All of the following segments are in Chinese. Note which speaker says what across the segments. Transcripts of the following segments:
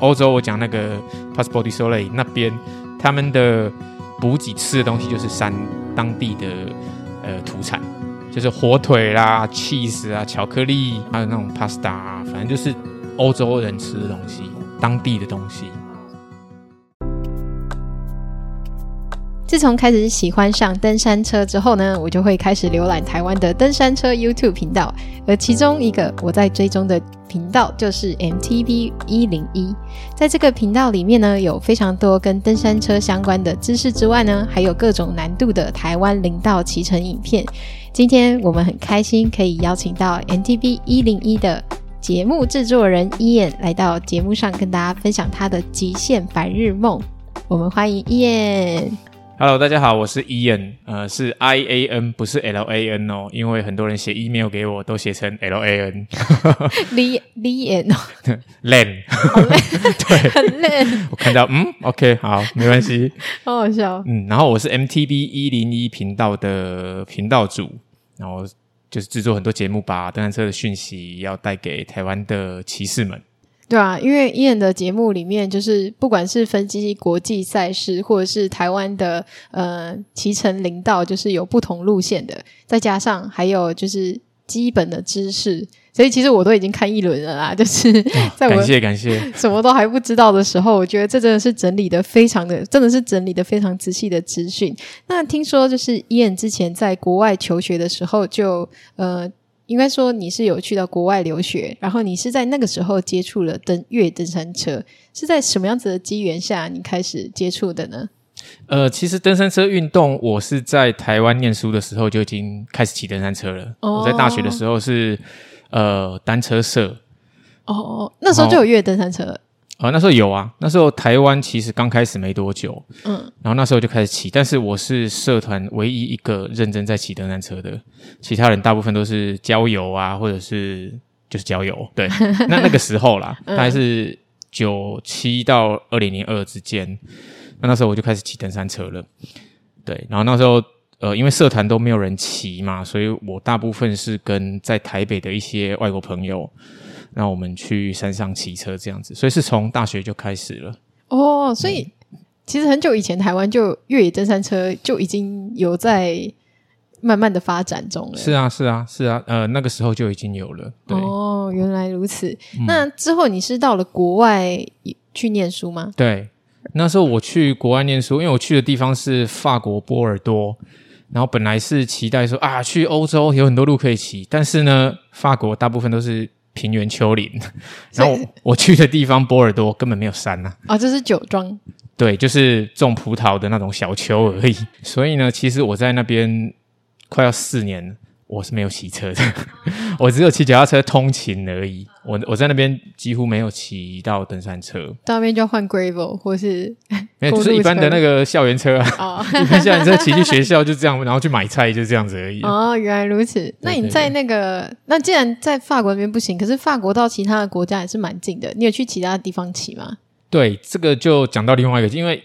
Speaker 1: 欧洲，我讲那个 p a s s p o r t d Soleil 那边，他们的补给吃的东西就是山当地的呃土产，就是火腿啦、cheese 啊、巧克力，还有那种 pasta，啊，反正就是欧洲人吃的东西，当地的东西。
Speaker 2: 自从开始喜欢上登山车之后呢，我就会开始浏览台湾的登山车 YouTube 频道，而其中一个我在追踪的频道就是 MTB 一零一。在这个频道里面呢，有非常多跟登山车相关的知识之外呢，还有各种难度的台湾林道骑乘影片。今天我们很开心可以邀请到 MTB 一零一的节目制作人 Ian 来到节目上跟大家分享他的极限白日梦。我们欢迎 Ian。
Speaker 1: Hello，大家好，我是 Ian，呃，是 I A N，不是 L A N 哦，因为很多人写 email 给我都写成 L A N。
Speaker 2: Li Lian 哦
Speaker 1: ，Len，对，
Speaker 2: 很 Len。
Speaker 1: 我看到，嗯，OK，好，没关系，
Speaker 2: 好好笑。
Speaker 1: 嗯，然后我是 MTB 一零一频道的频道主，然后就是制作很多节目，把登山车的讯息要带给台湾的骑士们。
Speaker 2: 对啊，因为 Ian 的节目里面，就是不管是分析国际赛事，或者是台湾的呃骑乘林道，就是有不同路线的，再加上还有就是基本的知识，所以其实我都已经看一轮了啦。就是在我
Speaker 1: 感谢感谢
Speaker 2: 什么都还不知道的时候，我觉得这真的是整理的非常的，真的是整理的非常仔细的资讯。那听说就是 Ian 之前在国外求学的时候就，就呃。应该说你是有去到国外留学，然后你是在那个时候接触了登越野登山车，是在什么样子的机缘下你开始接触的呢？
Speaker 1: 呃，其实登山车运动，我是在台湾念书的时候就已经开始骑登山车了。哦、我在大学的时候是呃单车社。
Speaker 2: 哦，那时候就有越野登山车。
Speaker 1: 啊、呃，那时候有啊，那时候台湾其实刚开始没多久，嗯，然后那时候就开始骑，但是我是社团唯一一个认真在骑登山车的，其他人大部分都是郊游啊，或者是就是郊游，对，那那个时候啦，大概是九七到二零零二之间，那那时候我就开始骑登山车了，对，然后那时候呃，因为社团都没有人骑嘛，所以我大部分是跟在台北的一些外国朋友。让我们去山上骑车这样子，所以是从大学就开始了。
Speaker 2: 哦，所以、嗯、其实很久以前台湾就越野登山车就已经有在慢慢的发展中了。
Speaker 1: 是啊，是啊，是啊，呃，那个时候就已经有了。对
Speaker 2: 哦，原来如此。嗯、那之后你是到了国外去念书吗？
Speaker 1: 对，那时候我去国外念书，因为我去的地方是法国波尔多，然后本来是期待说啊，去欧洲有很多路可以骑，但是呢，法国大部分都是。平原丘陵，然后 我去的地方波尔多根本没有山呐。
Speaker 2: 啊，这是酒庄。
Speaker 1: 对，就是种葡萄的那种小丘而已。所以呢，其实我在那边快要四年。我是没有骑车的，我只有骑脚踏车通勤而已。我我在那边几乎没有骑到登山车，
Speaker 2: 到那边就要换 gravel 或是
Speaker 1: 没有，就是一般的那个校园车啊。哦、一般校园车骑去学校就这样，然后去买菜就这样子而已。
Speaker 2: 哦，原来如此。那你在那个，那既然在法国那边不行，可是法国到其他的国家也是蛮近的。你有去其他的地方骑吗？
Speaker 1: 对，这个就讲到另外一个，因为。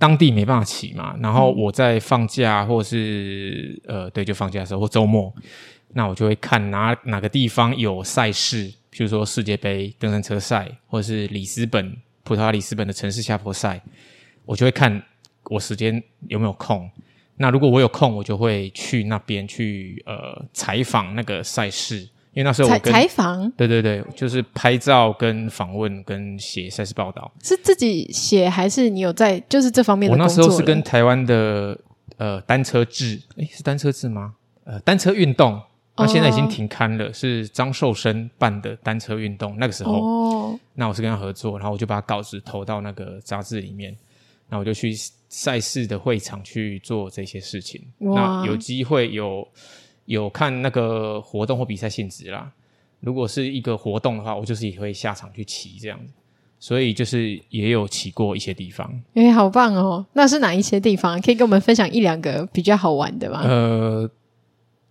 Speaker 1: 当地没办法骑嘛，然后我在放假或是呃，对，就放假的时候或周末，那我就会看哪哪个地方有赛事，譬如说世界杯登山车赛，或者是里斯本葡萄牙里斯本的城市下坡赛，我就会看我时间有没有空。那如果我有空，我就会去那边去呃采访那个赛事。因为那时候我跟
Speaker 2: 采访，
Speaker 1: 对对对，就是拍照跟访问跟写赛事报道，
Speaker 2: 是自己写还是你有在就是这方面的？
Speaker 1: 我那时候是跟台湾的呃单车志，诶，是单车志吗？呃，单车运动，那现在已经停刊了，哦、是张寿生办的单车运动。那个时候，哦，那我是跟他合作，然后我就把稿子投到那个杂志里面，那我就去赛事的会场去做这些事情。那有机会有。有看那个活动或比赛性质啦。如果是一个活动的话，我就是也会下场去骑这样子。所以就是也有骑过一些地方。
Speaker 2: 诶、欸，好棒哦！那是哪一些地方？可以跟我们分享一两个比较好玩的吗？呃，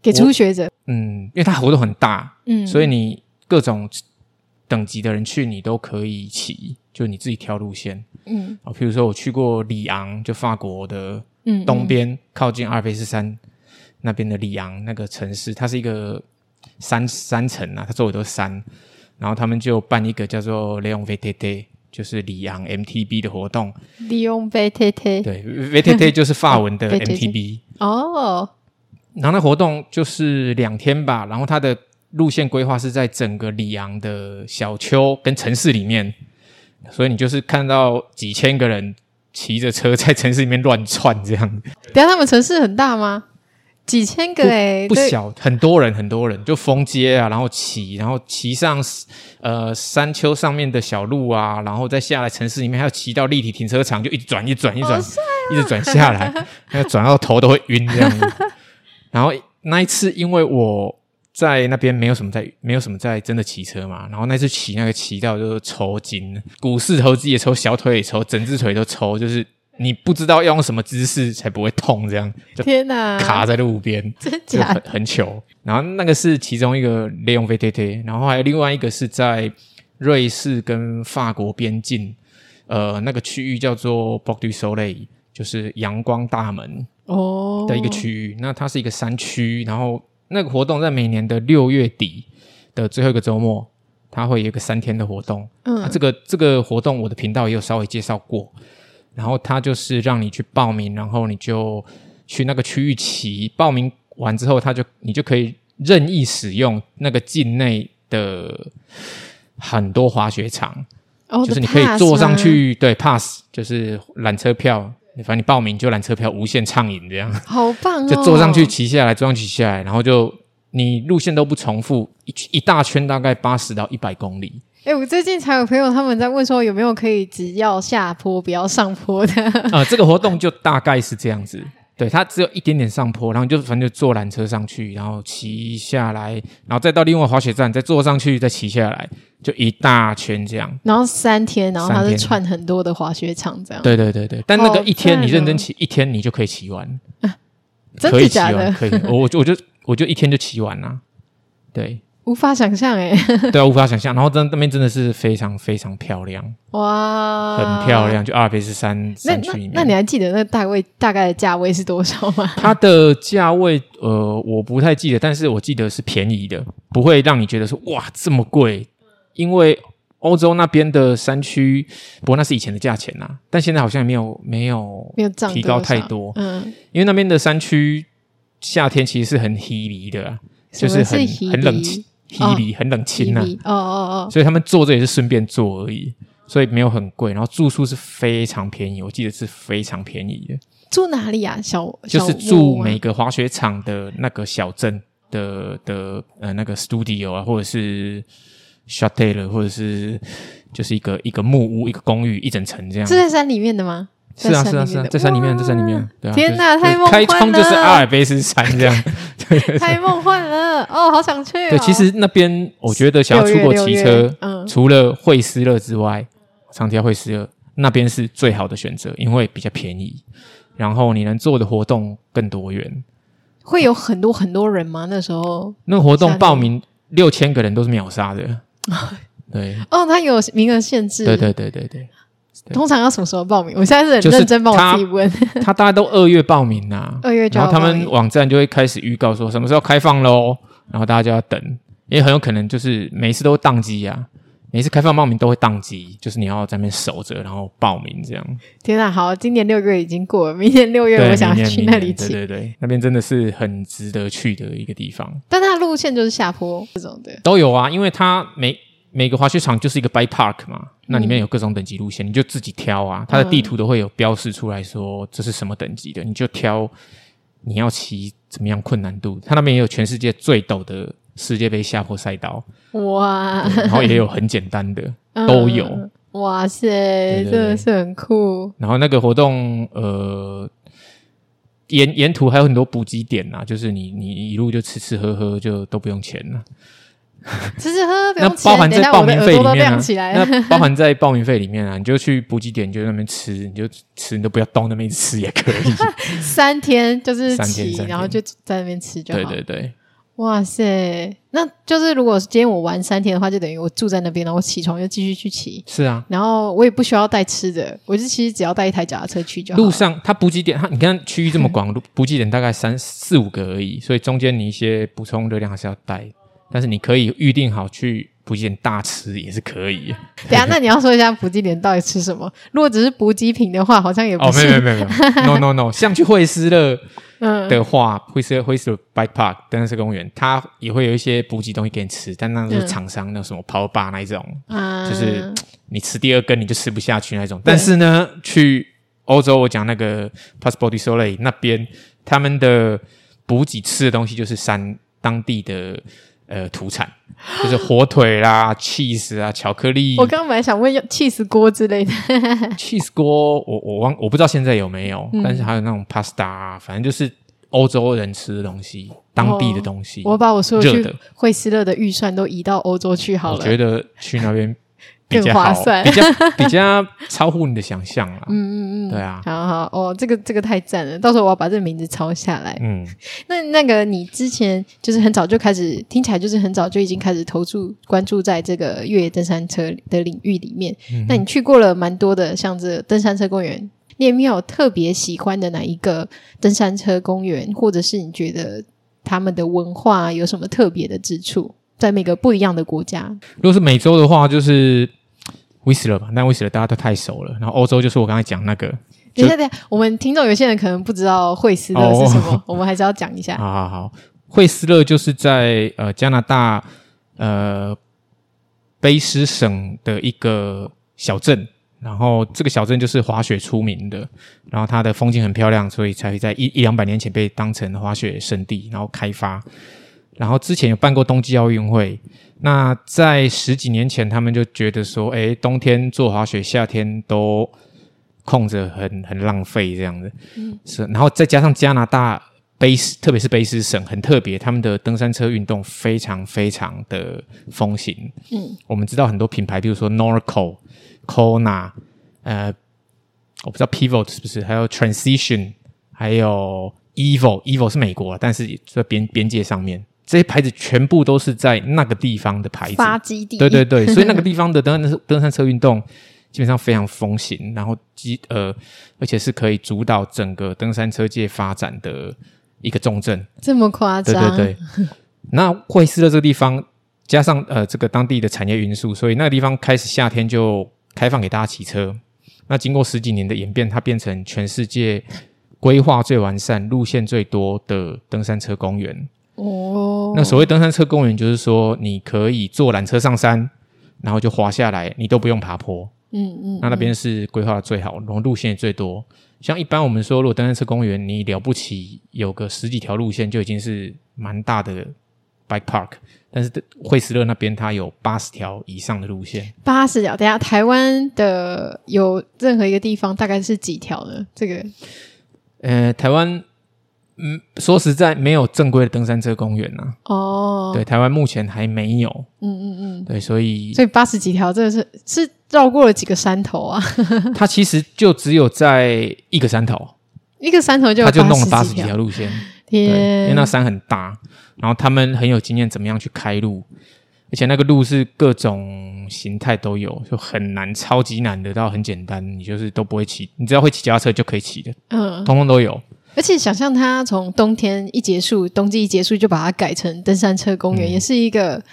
Speaker 2: 给初学者。
Speaker 1: 嗯，因为它活动很大，嗯，所以你各种等级的人去，你都可以骑，就你自己挑路线。嗯，啊，譬如说我去过里昂，就法国的东边，嗯嗯靠近阿尔卑斯山。那边的里昂那个城市，它是一个山山城啊，它周围都是山，然后他们就办一个叫做 Leon VTT 就是里昂 MTB 的活动。
Speaker 2: 里昂 VTT
Speaker 1: 对，VTT 就是法文的 MTB
Speaker 2: 哦。
Speaker 1: 然后那活动就是两天吧，然后它的路线规划是在整个里昂的小丘跟城市里面，所以你就是看到几千个人骑着车在城市里面乱窜这样。
Speaker 2: 等下他们城市很大吗？几千个哎，
Speaker 1: 不小，很多人，很多人就封街啊，然后骑，然后骑上呃山丘上面的小路啊，然后再下来城市里面，还要骑到立体停车场，就一直转，一转，一转，一直转下来，那个转到头都会晕这样子。然后那一次，因为我在那边没有什么在，没有什么在真的骑车嘛，然后那次骑那个骑到就是抽筋，股四头肌也抽，小腿也抽，整只腿都抽，就是。你不知道要用什么姿势才不会痛，这样天哪，卡在路边，
Speaker 2: 真假
Speaker 1: 很很糗。然后那个是其中一个利用 VTT，然后还有另外一个是在瑞士跟法国边境，呃，那个区域叫做 Porte du Soleil，就是阳光大门哦的一个区域。Oh. 那它是一个山区，然后那个活动在每年的六月底的最后一个周末，它会有一个三天的活动。嗯，啊、这个这个活动我的频道也有稍微介绍过。然后他就是让你去报名，然后你就去那个区域骑。报名完之后，他就你就可以任意使用那个境内的很多滑雪场，哦、就是你可以坐上去，对，pass 就是缆车票，反正你报名就缆车票无限畅饮这样，
Speaker 2: 好棒哦！
Speaker 1: 就坐上去骑下来，坐上去骑下来，然后就你路线都不重复，一一大圈大概八十到一百公里。
Speaker 2: 哎，我最近才有朋友他们在问说，有没有可以只要下坡不要上坡的？
Speaker 1: 呃，这个活动就大概是这样子，对，它只有一点点上坡，然后就反正就坐缆车上去，然后骑下来，然后再到另外滑雪站，再坐上去，再骑下来，就一大圈这样。
Speaker 2: 然后三天，然后它是串很多的滑雪场这样。
Speaker 1: 对对对对，但那个一天你认真骑，一天你就可以骑完，
Speaker 2: 啊、真的假的？
Speaker 1: 可以骑完，可以，我我就我就我就一天就骑完了，对。
Speaker 2: 无法想象哎，
Speaker 1: 对啊，无法想象。然后真那边真的是非常非常漂亮哇，很漂亮。就阿尔卑斯山山区里面，
Speaker 2: 那你还记得那大位大概的价位是多少吗？
Speaker 1: 它的价位呃，我不太记得，但是我记得是便宜的，不会让你觉得说哇这么贵。因为欧洲那边的山区，不过那是以前的价钱呐、啊，但现在好像也没有没有没有提高太多。嗯，因为那边的山区夏天其实是很稀离的、啊，就是很很冷清。霹雳很冷清呐，哦哦哦，所以他们做这也是顺便做而已，所以没有很贵，然后住宿是非常便宜，我记得是非常便宜的。
Speaker 2: 住哪里啊？小
Speaker 1: 就是住每个滑雪场的那个小镇的的呃那个 studio 啊，或者是 chateau 或者是就是一个一个木屋、一个公寓一整层这样。
Speaker 2: 是在山里面的吗？
Speaker 1: 是啊是啊是啊，在山里面，在山里面。对啊，
Speaker 2: 天哪，太梦幻了！
Speaker 1: 开窗就是阿尔卑斯山这样，
Speaker 2: 太梦幻了哦，好想去哦。
Speaker 1: 对，其实那边我觉得想要出国骑车，嗯，除了惠斯勒之外，长条惠斯勒那边是最好的选择，因为比较便宜，然后你能做的活动更多元。
Speaker 2: 会有很多很多人吗？那时候
Speaker 1: 那个活动报名六千个人都是秒杀的，对。
Speaker 2: 哦，他有名额限制。
Speaker 1: 对对对对对。
Speaker 2: 通常要什么时候报名？我现在是很认真帮我自己问。
Speaker 1: 他，他大家都二月报名呐、啊，
Speaker 2: 二月就要。
Speaker 1: 然后他们网站就会开始预告说什么时候开放喽，然后大家就要等，因为很有可能就是每一次都会宕机啊，每次开放报名都会宕机，就是你要在那边守着，然后报名这样。
Speaker 2: 天啊，好，今年六月已经过了，明年六月我想要去那里骑。
Speaker 1: 对对对，那边真的是很值得去的一个地方。
Speaker 2: 但它的路线就是下坡这种的
Speaker 1: 都有啊，因为它每。每个滑雪场就是一个 bike park 嘛，那里面有各种等级路线，嗯、你就自己挑啊。它的地图都会有标示出来说这是什么等级的，你就挑你要骑怎么样困难度。它那边也有全世界最陡的世界杯下坡赛道，哇！然后也有很简单的，嗯、都有。
Speaker 2: 哇塞，对对对，真的是很酷。
Speaker 1: 然后那个活动，呃，沿沿途还有很多补给点啊，就是你你一路就吃吃喝喝就都不用钱了。
Speaker 2: 吃吃喝喝不用钱，
Speaker 1: 那包含在报名费里面啊。那包含在报名费里面啊，你就去补给点，就在那边吃，你就吃，你都不要动那边吃也可以。
Speaker 2: 三天就是骑，然后就在那边吃就好。
Speaker 1: 对对对，
Speaker 2: 哇塞，那就是如果今天我玩三天的话，就等于我住在那边，然后我起床就继续去骑。
Speaker 1: 是啊，
Speaker 2: 然后我也不需要带吃的，我就其实只要带一台脚踏车去就好。
Speaker 1: 路上它补给点，它你看区域这么广，补给点大概三四五个而已，所以中间你一些补充热量还是要带。但是你可以预定好去补给点大吃也是可以。
Speaker 2: 等下，那你要说一下补给点到底吃什么？如果只是补给品的话，好像也不是。
Speaker 1: 哦，没有没有没有，no no no，像去惠斯勒 的话，惠斯勒惠斯勒 Bike Park 登山车公园，它也会有一些补给东西给你吃，但那是厂商那什么 Power Bar 那一种，嗯、就是你吃第二根你就吃不下去那种。但是呢，去欧洲我讲那个 Passport du Soleil 那边，他们的补给吃的东西就是山当地的。呃，土产就是火腿啦、cheese 啊、巧克力。
Speaker 2: 我刚刚本来想问要 cheese 锅之类的。
Speaker 1: cheese 锅，我我忘，我不知道现在有没有，嗯、但是还有那种 pasta，啊，反正就是欧洲人吃的东西，当地的东西。
Speaker 2: 哦、我把我所有去惠斯勒的预算都移到欧洲去好了。
Speaker 1: 我觉得去那边。
Speaker 2: 更划算，
Speaker 1: 比较比较超乎你的想象了。嗯嗯嗯，对啊，
Speaker 2: 好好哦，这个这个太赞了，到时候我要把这个名字抄下来。嗯，那那个你之前就是很早就开始，听起来就是很早就已经开始投注关注在这个越野登山车的领域里面。嗯、那你去过了蛮多的，像这登山车公园，你有没有特别喜欢的哪一个登山车公园，或者是你觉得他们的文化有什么特别的之处，在每个不一样的国家？
Speaker 1: 如果是美洲的话，就是。威斯勒吧，但威斯勒大家都太熟了。然后欧洲就是我刚才讲那个。
Speaker 2: 等一下，等一下，我们听众有些人可能不知道惠斯勒是什么，哦、我们还是要讲一下。
Speaker 1: 好好好，惠斯勒就是在呃加拿大呃卑诗省的一个小镇，然后这个小镇就是滑雪出名的，然后它的风景很漂亮，所以才会在一一两百年前被当成滑雪圣地，然后开发。然后之前有办过冬季奥运会。那在十几年前，他们就觉得说，哎，冬天做滑雪，夏天都空着很，很很浪费这样子。嗯，是。然后再加上加拿大卑斯，特别是卑斯省很特别，他们的登山车运动非常非常的风行。嗯，我们知道很多品牌，比如说 Norco、Kona，呃，我不知道 Pivot 是不是，还有 Transition，还有 Evo，Evo 是美国，但是在边边界上面。这些牌子全部都是在那个地方的牌子，
Speaker 2: 发基地。
Speaker 1: 对对对，所以那个地方的登山登山车运动基本上非常风行，然后基呃，而且是可以主导整个登山车界发展的一个重镇。
Speaker 2: 这么夸张？
Speaker 1: 对对对。那惠斯勒这个地方，加上呃这个当地的产业因素，所以那个地方开始夏天就开放给大家骑车。那经过十几年的演变，它变成全世界规划最完善、路线最多的登山车公园。哦，那所谓登山车公园，就是说你可以坐缆车上山，然后就滑下来，你都不用爬坡。嗯嗯，嗯，那那边是规划的最好，然后路线也最多。像一般我们说，如果登山车公园，你了不起有个十几条路线，就已经是蛮大的 bike park。但是惠斯勒那边它有八十条以上的路线，
Speaker 2: 八十条。等下台湾的有任何一个地方大概是几条呢？这个，
Speaker 1: 呃，台湾。嗯，说实在，没有正规的登山车公园呐、啊。哦，对，台湾目前还没有。嗯嗯嗯，对，所以
Speaker 2: 所以八十几条，这个是是绕过了几个山头啊？
Speaker 1: 它其实就只有在一个山头，
Speaker 2: 一个山头就
Speaker 1: 他就弄了八十几条路线。
Speaker 2: 天，
Speaker 1: 因为那山很大，然后他们很有经验，怎么样去开路，而且那个路是各种形态都有，就很难，超级难的到很简单，你就是都不会骑，你只要会骑脚踏车就可以骑的。嗯，通通都有。
Speaker 2: 而且想象它从冬天一结束，冬季一结束就把它改成登山车公园，嗯、也是一个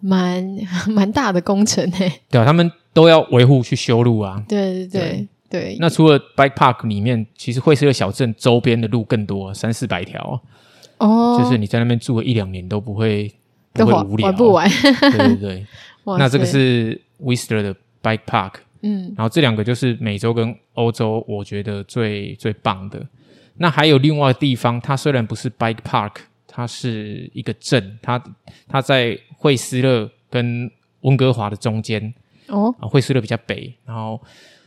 Speaker 2: 蛮 蛮大的工程诶。
Speaker 1: 对啊，他们都要维护去修路啊。
Speaker 2: 对对对对。对
Speaker 1: 那除了 bike park 里面，其实惠斯勒小镇周边的路更多，三四百条。哦。就是你在那边住了一两年都不会不会无聊，
Speaker 2: 玩不完。
Speaker 1: 对对对。那这个是 Whistler 的 bike park。嗯。然后这两个就是美洲跟欧洲，我觉得最最棒的。那还有另外一个地方，它虽然不是 bike park，它是一个镇，它它在惠斯勒跟温哥华的中间哦，惠斯勒比较北，然后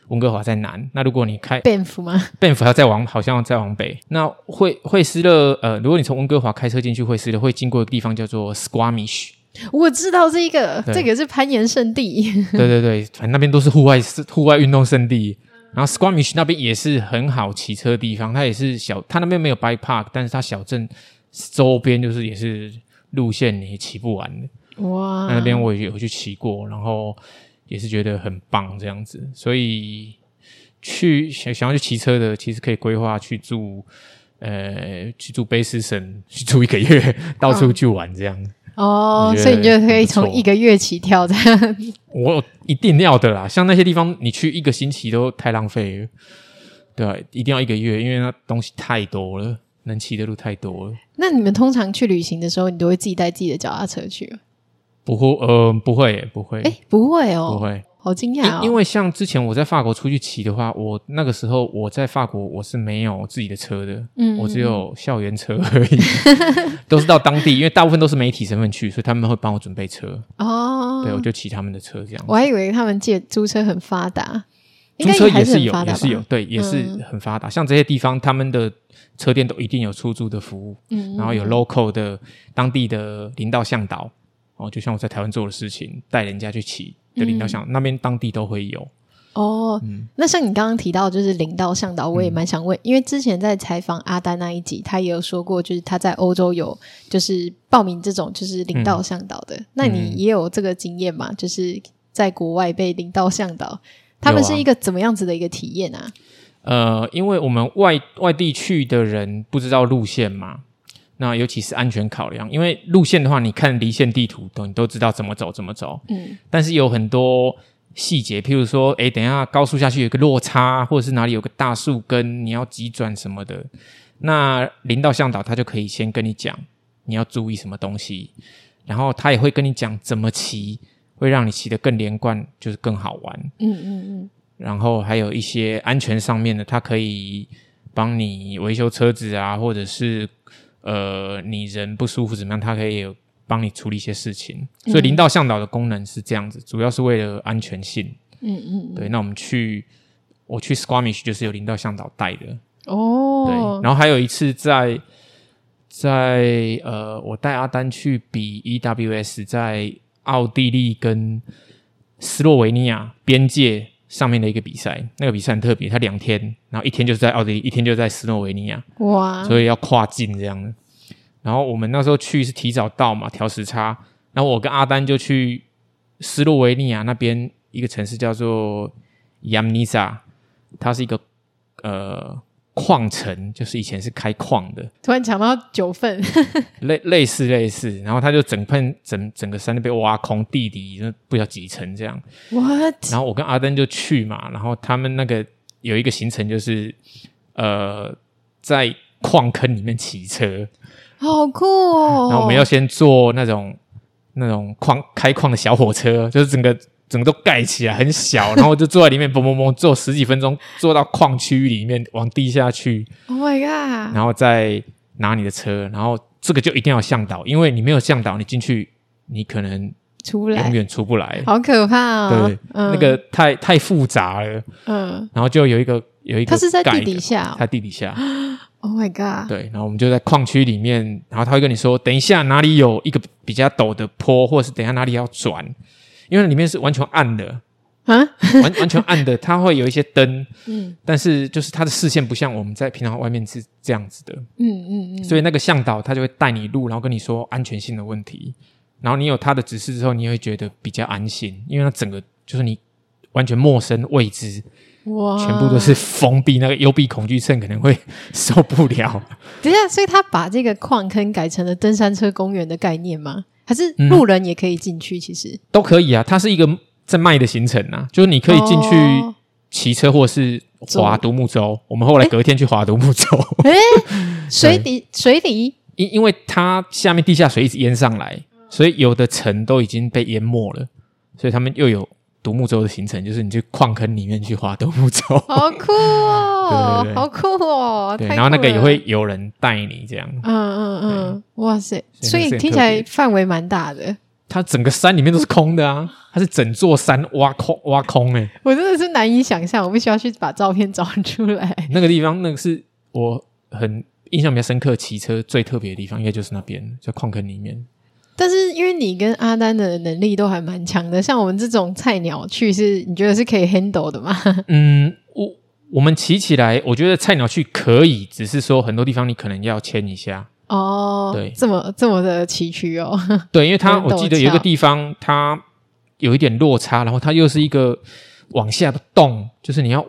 Speaker 1: 温哥华在南。那如果你开
Speaker 2: Banff 吗
Speaker 1: ？Banff 要再往，好像再往北。那惠惠斯勒呃，如果你从温哥华开车进去惠斯勒，会经过一个地方叫做 Squamish。
Speaker 2: 我知道这个，对这个是攀岩圣地。
Speaker 1: 对对对，反正那边都是户外户外运动圣地。然后 Squamish 那边也是很好骑车的地方，它也是小，它那边没有 bike park，但是它小镇周边就是也是路线你也骑不完的。哇！那边我也有去骑过，然后也是觉得很棒这样子。所以去想想要去骑车的，其实可以规划去住，呃，去住卑诗省，去住一个月，到处去玩这样。
Speaker 2: 哦，所以你就可以从一个月起跳这样。
Speaker 1: 我一定要的啦，像那些地方你去一个星期都太浪费了，对啊，一定要一个月，因为那东西太多了，能骑的路太多了。
Speaker 2: 那你们通常去旅行的时候，你都会自己带自己的脚踏车去？
Speaker 1: 不会，呃，不会，不会，
Speaker 2: 哎，不会哦，
Speaker 1: 不会。
Speaker 2: 好惊讶哦！
Speaker 1: 因为像之前我在法国出去骑的话，我那个时候我在法国我是没有自己的车的，嗯，我只有校园车而已，都是到当地，因为大部分都是媒体身份去，所以他们会帮我准备车。哦，对，我就骑他们的车这样。
Speaker 2: 我还以为他们借租车很发达，
Speaker 1: 租车也是有，也是有，对，也是很发达。嗯，像这些地方，他们的车店都一定有出租的服务，嗯，然后有 local 的当地的领导向导，哦，就像我在台湾做的事情，带人家去骑。的领导向那边当地都会有
Speaker 2: 哦。嗯、那像你刚刚提到，就是领导向导，我也蛮想问，嗯、因为之前在采访阿丹那一集，他也有说过，就是他在欧洲有就是报名这种就是领导向导的。嗯、那你也有这个经验吗？就是在国外被领导向导，他们是一个怎么样子的一个体验啊？
Speaker 1: 呃，因为我们外外地去的人不知道路线嘛。那尤其是安全考量，因为路线的话，你看离线地图都你都知道怎么走怎么走。嗯。但是有很多细节，譬如说，诶，等一下高速下去有个落差，或者是哪里有个大树根，你要急转什么的。那领导向导他就可以先跟你讲你要注意什么东西，然后他也会跟你讲怎么骑会让你骑得更连贯，就是更好玩。嗯嗯嗯。然后还有一些安全上面的，他可以帮你维修车子啊，或者是。呃，你人不舒服怎么样？他可以有帮你处理一些事情，所以领导向导的功能是这样子，主要是为了安全性。嗯嗯，对。那我们去，我去 Squamish 就是有领导向导带的哦。对，然后还有一次在在呃，我带阿丹去比 EWS，在奥地利跟斯洛维尼亚边界。上面的一个比赛，那个比赛很特别，它两天，然后一天就是在奥地利，一天就在斯洛维尼亚，哇！所以要跨境这样的。然后我们那时候去是提早到嘛，调时差。然后我跟阿丹就去斯洛维尼亚那边一个城市叫做亚米尼萨，它是一个呃。矿城就是以前是开矿的，
Speaker 2: 突然讲到九份，
Speaker 1: 类类似类似，然后他就整片整整个山都被挖空，地底就不知道几层这样。What？然后我跟阿丹就去嘛，然后他们那个有一个行程就是呃在矿坑里面骑车，
Speaker 2: 好酷哦。
Speaker 1: 然后我们要先坐那种那种矿开矿的小火车，就是整个。整个都盖起来，很小，然后就坐在里面，嘣嘣嘣，坐十几分钟，坐到矿区里面，往地下去。
Speaker 2: Oh my god！
Speaker 1: 然后再拿你的车，然后这个就一定要向导，因为你没有向导，你进去你可能出不来，永远出不来，
Speaker 2: 好可怕哦！
Speaker 1: 对，嗯、那个太太复杂了。嗯，然后就有一个有一个，它
Speaker 2: 是在地底下、哦，
Speaker 1: 在地底下。
Speaker 2: Oh my god！
Speaker 1: 对，然后我们就在矿区里面，然后他会跟你说，等一下哪里有一个比较陡的坡，或者是等一下哪里要转。因为里面是完全暗的啊，完完全暗的，它会有一些灯，嗯，但是就是它的视线不像我们在平常外面是这样子的，嗯嗯嗯，所以那个向导他就会带你路，然后跟你说安全性的问题，然后你有他的指示之后，你会觉得比较安心，因为它整个就是你完全陌生未知，哇，全部都是封闭，那个幽闭恐惧症可能会受不了。
Speaker 2: 等一下，所以他把这个矿坑改成了登山车公园的概念吗？还是路人也可以进去，其实、嗯、
Speaker 1: 都可以啊。它是一个在卖的行程啊，就是你可以进去骑车或是划独木舟。我们后来隔天去划独木舟，
Speaker 2: 哎，水底水底，
Speaker 1: 因因为它下面地下水一直淹上来，所以有的城都已经被淹没了，所以他们又有。独木舟的行程就是你去矿坑里面去划独木舟，
Speaker 2: 好酷哦，对对对好酷哦。
Speaker 1: 对，然后那个也会有人带你这样。嗯
Speaker 2: 嗯嗯，哇塞，所以听起来范围蛮大的。
Speaker 1: 它整个山里面都是空的啊，它是整座山挖空挖空诶、欸。
Speaker 2: 我真的是难以想象，我必须要去把照片找出来。
Speaker 1: 那个地方，那个是我很印象比较深刻，骑车最特别的地方，应该就是那边，在矿坑里面。
Speaker 2: 但是因为你跟阿丹的能力都还蛮强的，像我们这种菜鸟去，是你觉得是可以 handle 的吗？
Speaker 1: 嗯，我我们骑起来，我觉得菜鸟去可以，只是说很多地方你可能要牵一下。
Speaker 2: 哦，对，这么这么的崎岖哦。
Speaker 1: 对，因为它我记得有一个地方它有一点落差，然后它又是一个往下的洞，就是你要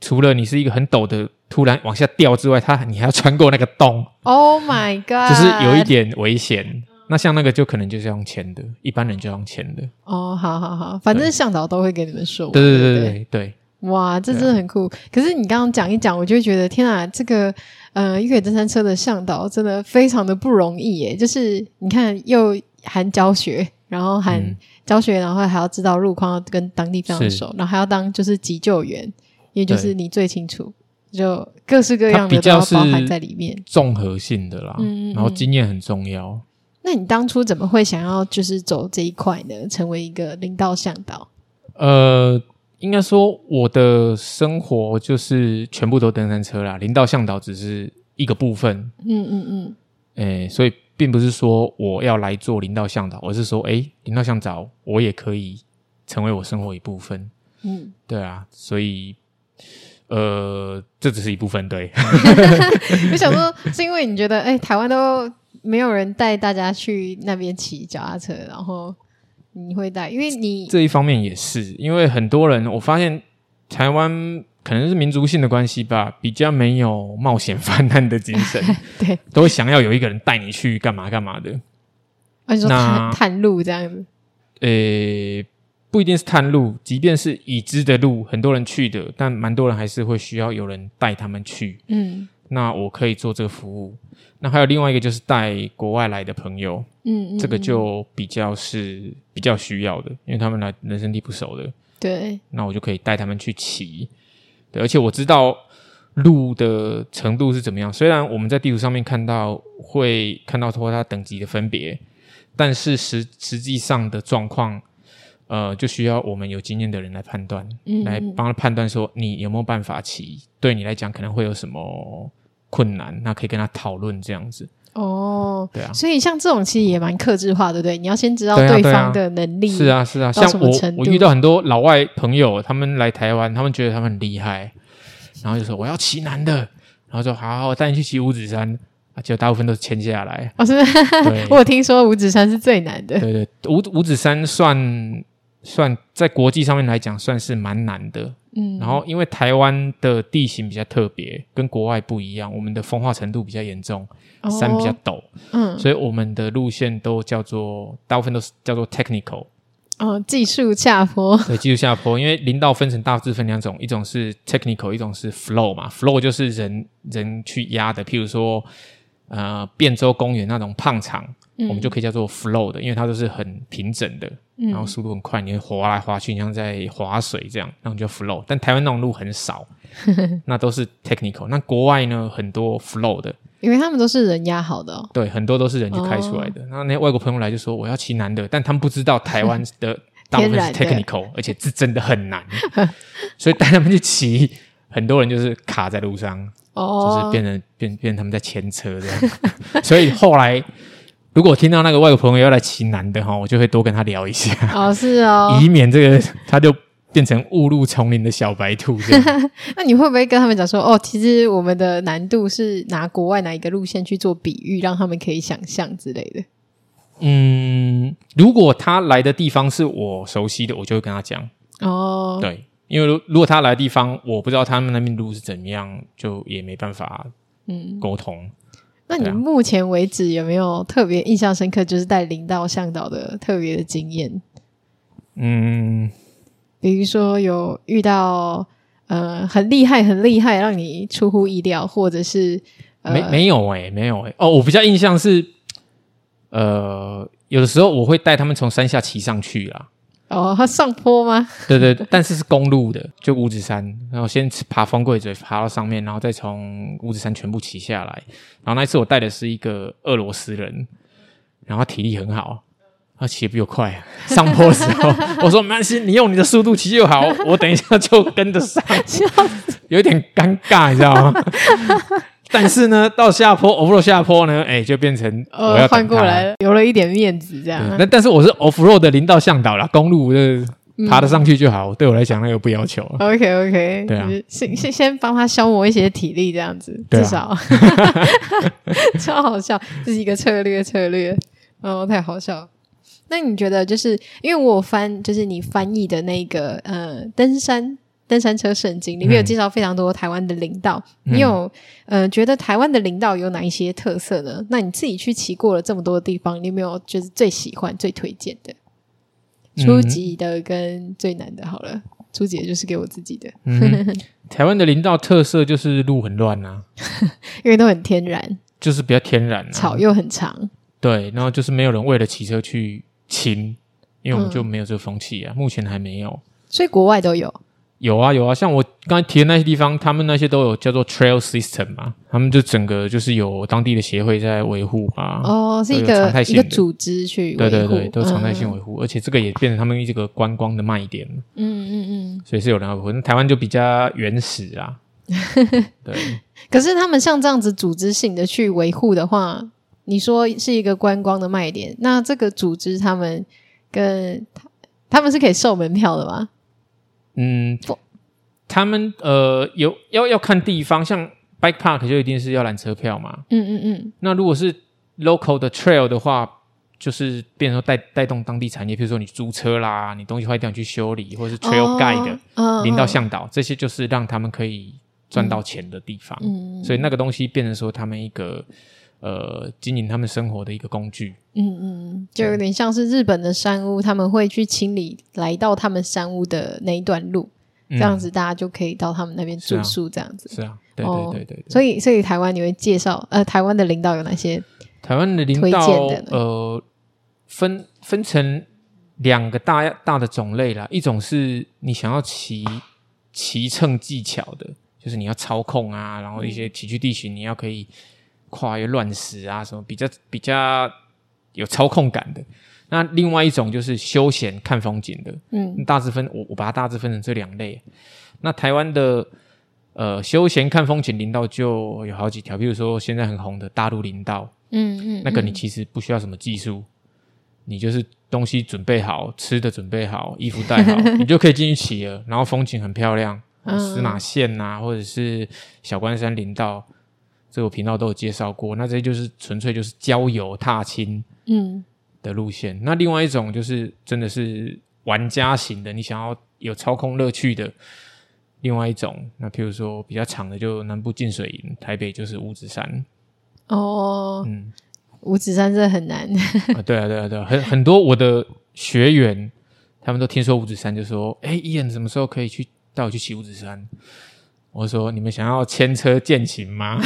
Speaker 1: 除了你是一个很陡的突然往下掉之外，它你还要穿过那个洞。
Speaker 2: Oh my god！
Speaker 1: 就是有一点危险。那像那个就可能就是用签的，一般人就用签的。
Speaker 2: 哦，好好好，反正向导都会给你们说。
Speaker 1: 对对对对对，对。
Speaker 2: 哇，这真的很酷。可是你刚刚讲一讲，我就会觉得天啊，这个呃越野登山车的向导真的非常的不容易耶。就是你看，又含教学，然后含教学，然后还要知道路况，要跟当地非常熟，然后还要当就是急救员，也就是你最清楚，就各式各样的都要包含在里面，
Speaker 1: 综合性的啦。嗯，然后经验很重要。
Speaker 2: 那你当初怎么会想要就是走这一块呢？成为一个林道向导？
Speaker 1: 呃。应该说，我的生活就是全部都登山车啦，林道向导只是一个部分。嗯嗯嗯。诶、欸，所以并不是说我要来做林道向导，而是说，诶、欸，林道向导我也可以成为我生活一部分。嗯，对啊，所以，呃，这只是一部分。对。
Speaker 2: 我想说，是因为你觉得，诶、欸，台湾都没有人带大家去那边骑脚踏车，然后。你会带，因为你
Speaker 1: 这一方面也是，因为很多人，我发现台湾可能是民族性的关系吧，比较没有冒险犯难的精神，
Speaker 2: 对，
Speaker 1: 都会想要有一个人带你去干嘛干嘛的。
Speaker 2: 啊，你说探探路这样子？
Speaker 1: 呃，不一定是探路，即便是已知的路，很多人去的，但蛮多人还是会需要有人带他们去。嗯，那我可以做这个服务。那还有另外一个就是带国外来的朋友，嗯，嗯，嗯，这个就比较是比较需要的，因为他们来人生地不熟的，
Speaker 2: 对，
Speaker 1: 那我就可以带他们去骑，对，而且我知道路的程度是怎么样。虽然我们在地图上面看到会看到说它等级的分别，但是实实际上的状况，呃，就需要我们有经验的人来判断，来帮他判断说你有没有办法骑，对你来讲可能会有什么。困难，那可以跟他讨论这样子
Speaker 2: 哦，
Speaker 1: 对啊，
Speaker 2: 所以像这种其实也蛮克制化，对不对？你要先知道对方的能力，
Speaker 1: 是啊是啊。像我我遇到很多老外朋友，他们来台湾，他们觉得他们很厉害，然后就说我要骑男的，然后说好好，我带你去骑五指山，啊，结果大部分都是签下来。
Speaker 2: 哦，是不是？我有听说五指山是最难的，
Speaker 1: 对对，五五指山算算在国际上面来讲算是蛮难的。嗯，然后因为台湾的地形比较特别，跟国外不一样，我们的风化程度比较严重，哦、山比较陡，嗯，所以我们的路线都叫做大部分都是叫做 technical，
Speaker 2: 哦，技术下坡，
Speaker 1: 对，技术下坡，因为林道分成大致分两种，一种是 technical，一种是 flow 嘛，flow 就是人人去压的，譬如说呃，汴州公园那种胖场，嗯、我们就可以叫做 flow 的，因为它都是很平整的。然后速度很快，你会滑来滑去，你像在滑水这样，那种叫 flow。但台湾那种路很少，那都是 technical。那国外呢，很多 flow 的，
Speaker 2: 因为他们都是人压好的哦。
Speaker 1: 对，很多都是人去开出来的。然后那些外国朋友来就说我要骑难的，但他们不知道台湾 的大部分是 technical，而且是真的很难，所以带他们去骑，很多人就是卡在路上，就是变成变变成他们在牵车这样。所以后来。如果听到那个外国朋友要来骑难的哈，我就会多跟他聊一下
Speaker 2: 哦，是哦，
Speaker 1: 以免这个他就变成误入丛林的小白兔这样。
Speaker 2: 那你会不会跟他们讲说，哦，其实我们的难度是拿国外哪一个路线去做比喻，让他们可以想象之类的？
Speaker 1: 嗯，如果他来的地方是我熟悉的，我就会跟他讲哦。对，因为如如果他来的地方我不知道他们那边路是怎么样，就也没办法嗯沟通。嗯
Speaker 2: 那你目前为止有没有特别印象深刻，就是带领道向导的特别的经验？
Speaker 1: 嗯，
Speaker 2: 比如说有遇到呃很厉害、很厉害，让你出乎意料，或者是、呃、
Speaker 1: 没没有哎、欸，没有哎、欸。哦，我比较印象是，呃，有的时候我会带他们从山下骑上去啦。
Speaker 2: 哦，他上坡吗？
Speaker 1: 对对，但是是公路的，就五指山，然后先爬风柜嘴，爬到上面，然后再从五指山全部骑下来。然后那一次我带的是一个俄罗斯人，然后他体力很好，他骑得比我快。上坡的时候，我说没关系，你用你的速度骑就好，我等一下就跟得上。有点尴尬，你知道吗？但是呢，到下坡，off road 下坡呢，哎、欸，就变成我要
Speaker 2: 换过来了，留了一点面子这样。
Speaker 1: 那但是我是 off road 的林道向导啦，公路就爬得上去就好。嗯、对我来讲，那个不要求。
Speaker 2: OK OK，对啊，先先先帮他消磨一些体力，这样子，至少 超好笑，这是一个策略策略哦，太好笑。那你觉得，就是因为我翻，就是你翻译的那个呃登山登山车圣经》，里面有介绍非常多台湾的林道。嗯、你有呃觉得台湾的林道有哪一些特色呢？那你自己去骑过了这么多的地方，你有没有就是最喜欢、最推荐的？初级的跟最难的，好了，初级的就是给我自己的。
Speaker 1: 嗯、台湾的林道特色就是路很乱啊，
Speaker 2: 因为都很天然，
Speaker 1: 就是比较天然、啊，
Speaker 2: 草又很长。对，
Speaker 1: 然后就是没有人为了骑车去清，因为我们就没有这个风气啊，嗯、目前还没有。
Speaker 2: 所以国外都有。
Speaker 1: 有啊有啊，像我刚才提的那些地方，他们那些都有叫做 trail system 嘛，他们就整个就是有当地的协会在维护啊。
Speaker 2: 哦，是一个一个组织去维护，
Speaker 1: 对对对，都常态性维护，嗯、而且这个也变成他们这个观光的卖点。嗯嗯嗯，所以是有人要维护。那台湾就比较原始啊。对。
Speaker 2: 可是他们像这样子组织性的去维护的话，你说是一个观光的卖点，那这个组织他们跟他们是可以售门票的吗？
Speaker 1: 嗯，他们呃有要要看地方，像 bike park 就一定是要缆车票嘛。嗯嗯嗯。那如果是 local 的 trail 的话，就是变成说带带动当地产业，比如说你租车啦，你东西坏掉你去修理，或者是 trail guide、哦、领到向导，哦、这些就是让他们可以赚到钱的地方。嗯。所以那个东西变成说他们一个呃经营他们生活的一个工具。嗯
Speaker 2: 嗯，就有点像是日本的山屋，他们会去清理来到他们山屋的那一段路，嗯、这样子大家就可以到他们那边住宿，这样子
Speaker 1: 是啊，是啊，对对对对，对、哦。
Speaker 2: 所以，所以台湾你会介绍呃，台湾的领导有哪些？
Speaker 1: 台湾的领导呃，分分成两个大大的种类啦，一种是你想要骑骑乘技巧的，就是你要操控啊，然后一些崎岖地形你要可以跨越乱石啊，什么比较比较。有操控感的，那另外一种就是休闲看风景的，嗯，大致分我我把它大致分成这两类。那台湾的呃休闲看风景林道就有好几条，比如说现在很红的大陆林道，嗯嗯，嗯那个你其实不需要什么技术，你就是东西准备好，吃的准备好，衣服带好，你就可以进去骑了。然后风景很漂亮，司马线呐，或者是小关山林道，这个频道都有介绍过。那这些就是纯粹就是郊游踏青。嗯的路线，那另外一种就是真的是玩家型的，你想要有操控乐趣的。另外一种，那譬如说比较长的，就南部进水营，台北就是五指山。
Speaker 2: 哦，嗯，五指山真的很难。
Speaker 1: 啊，对啊，对啊，对啊，很很多我的学员，他们都听说五指山，就说：“哎，Ian 什么时候可以去带我去骑五指山？”我说：“你们想要牵车健行吗？”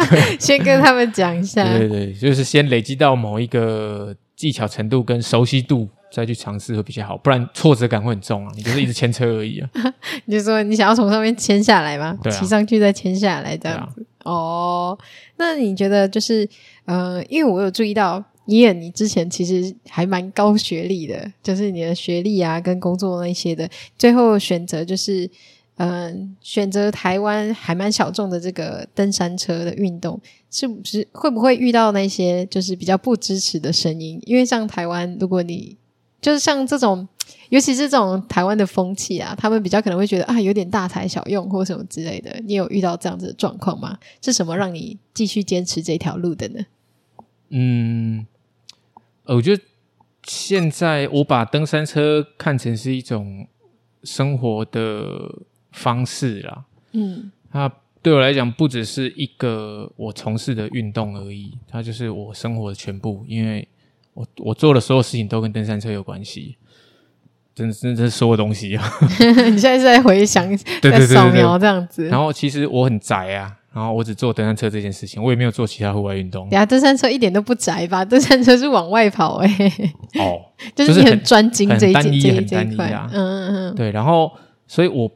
Speaker 2: 先跟他们讲一下。
Speaker 1: 对对对，就是先累积到某一个技巧程度跟熟悉度，再去尝试会比较好。不然挫折感会很重啊！你就是一直牵车而已啊。
Speaker 2: 你就说你想要从上面牵下来吗？骑、啊、上去再牵下来这样子。啊、哦，那你觉得就是呃，因为我有注意到，伊恩，你之前其实还蛮高学历的，就是你的学历啊跟工作那些的，最后选择就是。嗯，选择台湾还蛮小众的这个登山车的运动，是不是会不会遇到那些就是比较不支持的声音？因为像台湾，如果你就是像这种，尤其是这种台湾的风气啊，他们比较可能会觉得啊，有点大材小用或什么之类的。你有遇到这样子的状况吗？是什么让你继续坚持这条路的呢？
Speaker 1: 嗯，我觉得现在我把登山车看成是一种生活的。方式啦，嗯，它对我来讲不只是一个我从事的运动而已，它就是我生活的全部。因为我我做的所有事情都跟登山车有关系，真的真的是所有东西啊！
Speaker 2: 你现在是在回想，在扫描这样子。
Speaker 1: 然后其实我很宅啊，然后我只做登山车这件事情，我也没有做其他户外运动。
Speaker 2: 对啊，登山车一点都不宅吧？登山车是往外跑哎、欸，哦，就是你很专精这一件这一这一块啊，嗯嗯嗯，
Speaker 1: 对，然后所以我。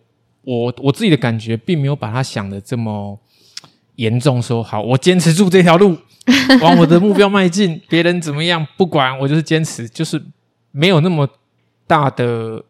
Speaker 1: 我我自己的感觉并没有把它想的这么严重，说好，我坚持住这条路，往我的目标迈进，别人怎么样不管，我就是坚持，就是没有那么大的，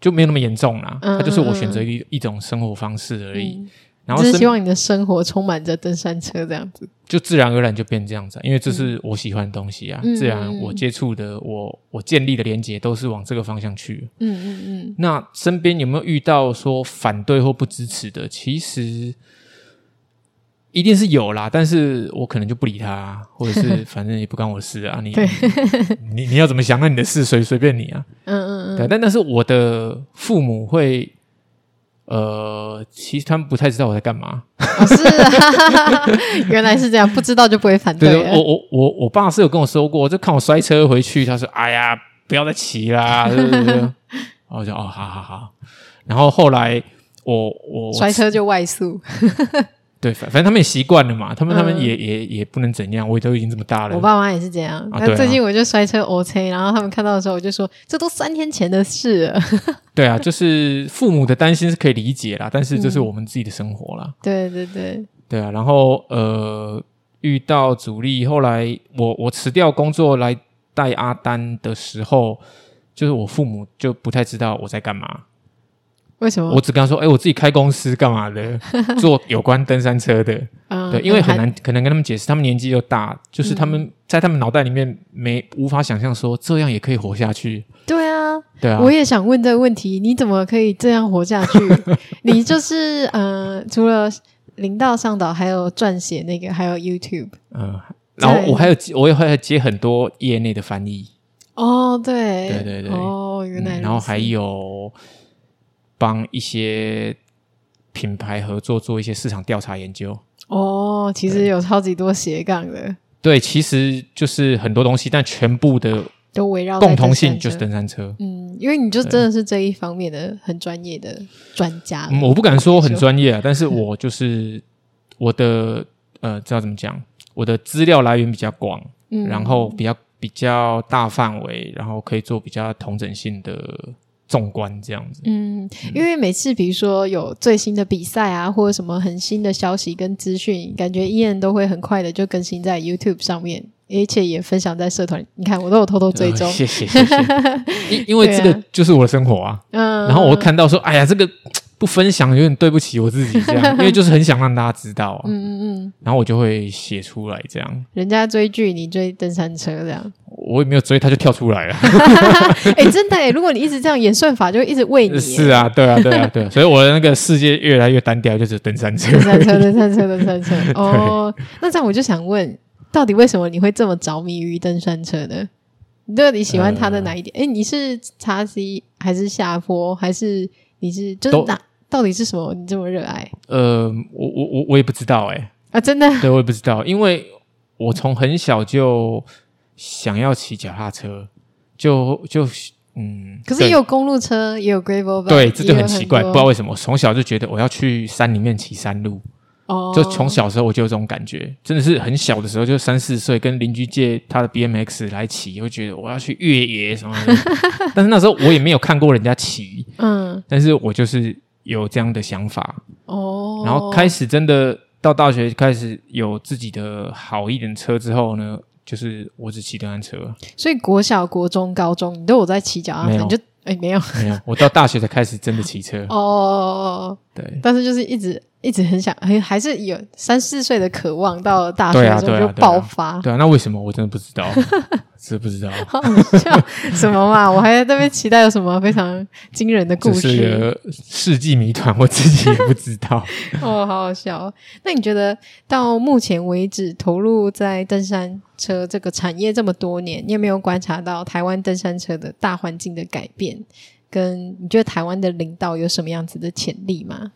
Speaker 1: 就没有那么严重啦。它就是我选择一一种生活方式而已。嗯然后
Speaker 2: 只是希望你的生活充满着登山车这样子，
Speaker 1: 就自然而然就变这样子，因为这是我喜欢的东西啊。嗯、自然我接触的，我我建立的连接都是往这个方向去。嗯嗯嗯。那身边有没有遇到说反对或不支持的？其实一定是有啦，但是我可能就不理他，或者是 反正也不关我事啊。你你 你要怎么想，那你的事随随便你啊。嗯嗯嗯。对，但但是我的父母会。呃，其实他们不太知道我在干嘛。
Speaker 2: 哦、是啊，原来是这样，不知道就不会反对。
Speaker 1: 对，我我我我爸是有跟我说过，就看我摔车回去，他说：“哎呀，不要再骑啦。对对对”然后我就哦，好好好。然后后来我我
Speaker 2: 摔车就外宿。
Speaker 1: 对，反反正他们也习惯了嘛，他们他们也、嗯、也也不能怎样，我也都已经这么大了。
Speaker 2: 我爸妈也是这样。那、啊、最近我就摔车 OK，然后他们看到的时候，我就说这都三天前的事了。
Speaker 1: 对啊，就是父母的担心是可以理解啦，但是这是我们自己的生活啦。
Speaker 2: 嗯、对对对，
Speaker 1: 对啊。然后呃，遇到阻力，后来我我辞掉工作来带阿丹的时候，就是我父母就不太知道我在干嘛。
Speaker 2: 为什么？
Speaker 1: 我只跟他说：“哎、欸，我自己开公司干嘛的？做有关登山车的。嗯”对，因为很难，可能跟他们解释，他们年纪又大，就是他们、嗯、在他们脑袋里面没无法想象说这样也可以活下去。
Speaker 2: 对啊，
Speaker 1: 对啊，
Speaker 2: 我也想问这个问题：你怎么可以这样活下去？你就是呃，除了林道向导，还有撰写那个，还有 YouTube，
Speaker 1: 嗯，然后我还有我也会接很多业内的翻译。
Speaker 2: 哦，对，
Speaker 1: 对对对，
Speaker 2: 哦，原来、嗯，
Speaker 1: 然后还有。帮一些品牌合作做一些市场调查研究
Speaker 2: 哦，其实有超级多斜杠的。
Speaker 1: 对，其实就是很多东西，但全部的
Speaker 2: 都围绕
Speaker 1: 共同性就是登山车。
Speaker 2: 嗯，因为你就真的是这一方面的很专业的专家。
Speaker 1: 嗯，我不敢说很专业啊，但是我就是我的呃，知道怎么讲，我的资料来源比较广，嗯，然后比较比较大范围，然后可以做比较同整性的。纵观这样子，
Speaker 2: 嗯，因为每次比如说有最新的比赛啊，或者什么很新的消息跟资讯，感觉 Ian 都会很快的就更新在 YouTube 上面，而且也分享在社团。你看，我都有偷偷追踪。
Speaker 1: 谢谢谢谢，因 因为这个就是我的生活啊。嗯，然后我看到说，哎呀，这个。不分享有点对不起我自己，这样，因为就是很想让大家知道啊。嗯嗯嗯。然后我就会写出来，这样。
Speaker 2: 人家追剧，你追登山车，这样。
Speaker 1: 我也没有追，他就跳出来了。
Speaker 2: 哎、欸，真的哎！如果你一直这样演算法，就会一直喂你。
Speaker 1: 是啊，对啊，对啊，对啊。所以我的那个世界越来越单调，就是登山车，
Speaker 2: 登山车，登山车，登山车。哦，那这样我就想问，到底为什么你会这么着迷于登山车呢？你到底喜欢它的哪一点？哎、呃，你是叉 C 还是下坡，还是你是就是哪？到底是什么？你这么热爱？
Speaker 1: 呃，我我我我也不知道哎、欸。
Speaker 2: 啊，真的？
Speaker 1: 对，我也不知道，因为我从很小就想要骑脚踏车，就就嗯。
Speaker 2: 可是也有公路车，也有 gravel bike。
Speaker 1: 对，这就很奇怪，不知道为什么，从小就觉得我要去山里面骑山路。哦。就从小时候我就有这种感觉，真的是很小的时候，就三四岁，跟邻居借他的 BMX 来骑，会觉得我要去越野什么的。但是那时候我也没有看过人家骑，嗯，但是我就是。有这样的想法哦，然后开始真的到大学开始有自己的好一点车之后呢，就是我只骑单单车。
Speaker 2: 所以国小、国中、高中你都有在骑脚踏车，你就哎没有。
Speaker 1: 没有，我到大学才开始真的骑车。
Speaker 2: 哦。对，但是就是一直一直很想，还还是有三四岁的渴望，到了大学的时候就爆发。
Speaker 1: 对啊，那为什么我真的不知道？是不知道，
Speaker 2: 好笑什么嘛？我还在那边期待有什么非常惊人的故事，
Speaker 1: 是世纪谜团，我自己也不知道。
Speaker 2: 哦，好好笑。那你觉得到目前为止投入在登山车这个产业这么多年，你有没有观察到台湾登山车的大环境的改变？跟你觉得台湾的领导有什么样子的潜力吗？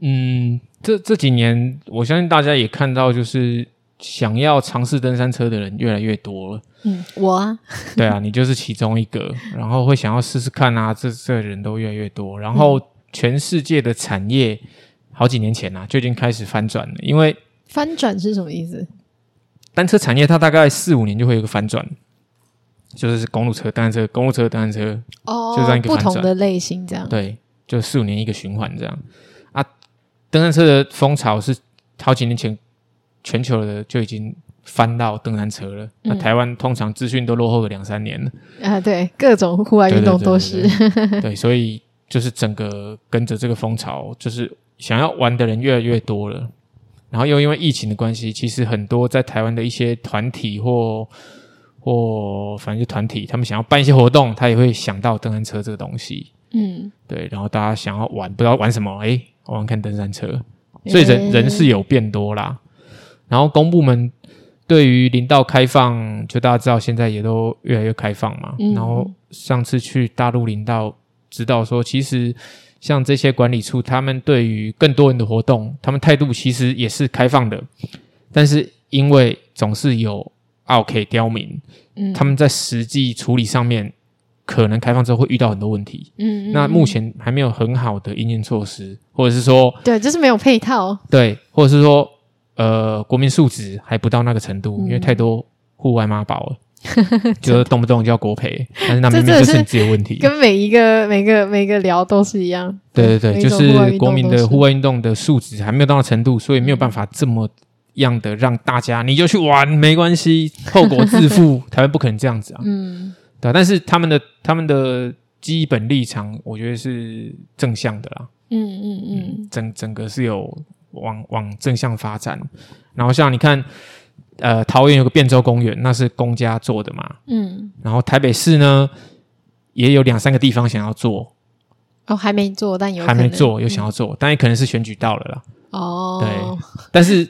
Speaker 1: 嗯，这这几年，我相信大家也看到，就是。想要尝试登山车的人越来越多了。
Speaker 2: 嗯，我啊，
Speaker 1: 对啊，你就是其中一个。然后会想要试试看啊，这这人都越来越多。然后全世界的产业好几年前啊就已经开始翻转了，因为
Speaker 2: 翻转是什么意思？
Speaker 1: 单车产业它大概四五年就会有一个翻转，就是公路车、单车、公路车、单车，
Speaker 2: 哦，就这样一个不同的类型这样。
Speaker 1: 对，就四五年一个循环这样啊。登山车的风潮是好几年前。全球的就已经翻到登山车了。嗯、那台湾通常资讯都落后了两三年了
Speaker 2: 啊。对，各种户外运动都是。
Speaker 1: 对，所以就是整个跟着这个风潮，就是想要玩的人越来越多了。然后又因为疫情的关系，其实很多在台湾的一些团体或或反正就团体，他们想要办一些活动，他也会想到登山车这个东西。嗯，对。然后大家想要玩，不知道玩什么，诶，玩玩看登山车。所以人人是有变多啦。然后公部门对于林道开放，就大家知道现在也都越来越开放嘛。嗯、然后上次去大陆林道，知道说其实像这些管理处，他们对于更多人的活动，他们态度其实也是开放的，但是因为总是有奥客刁民，嗯，他们在实际处理上面，可能开放之后会遇到很多问题，嗯，嗯，那目前还没有很好的应验措施，或者是说，
Speaker 2: 对，就是没有配套，
Speaker 1: 对，或者是说，呃，国民素质还不到那个程度，嗯、因为太多户外妈宝了。就是动不动就要国赔，但是那明明就是你自己的问题。
Speaker 2: 跟每一个每个每个聊都是一样。
Speaker 1: 对对对，就是国民的户外运动的素质还没有到那程度，所以没有办法这么样的让大家你就去玩没关系，后果自负。台湾不可能这样子啊。嗯，对，但是他们的他们的基本立场，我觉得是正向的啦。嗯嗯嗯，整整个是有往往正向发展。然后像你看。呃，桃园有个汴州公园，那是公家做的嘛。嗯。然后台北市呢，也有两三个地方想要做。
Speaker 2: 哦，还没做，但有
Speaker 1: 还没做，有想要做，嗯、但也可能是选举到了啦。
Speaker 2: 哦。
Speaker 1: 对。但是，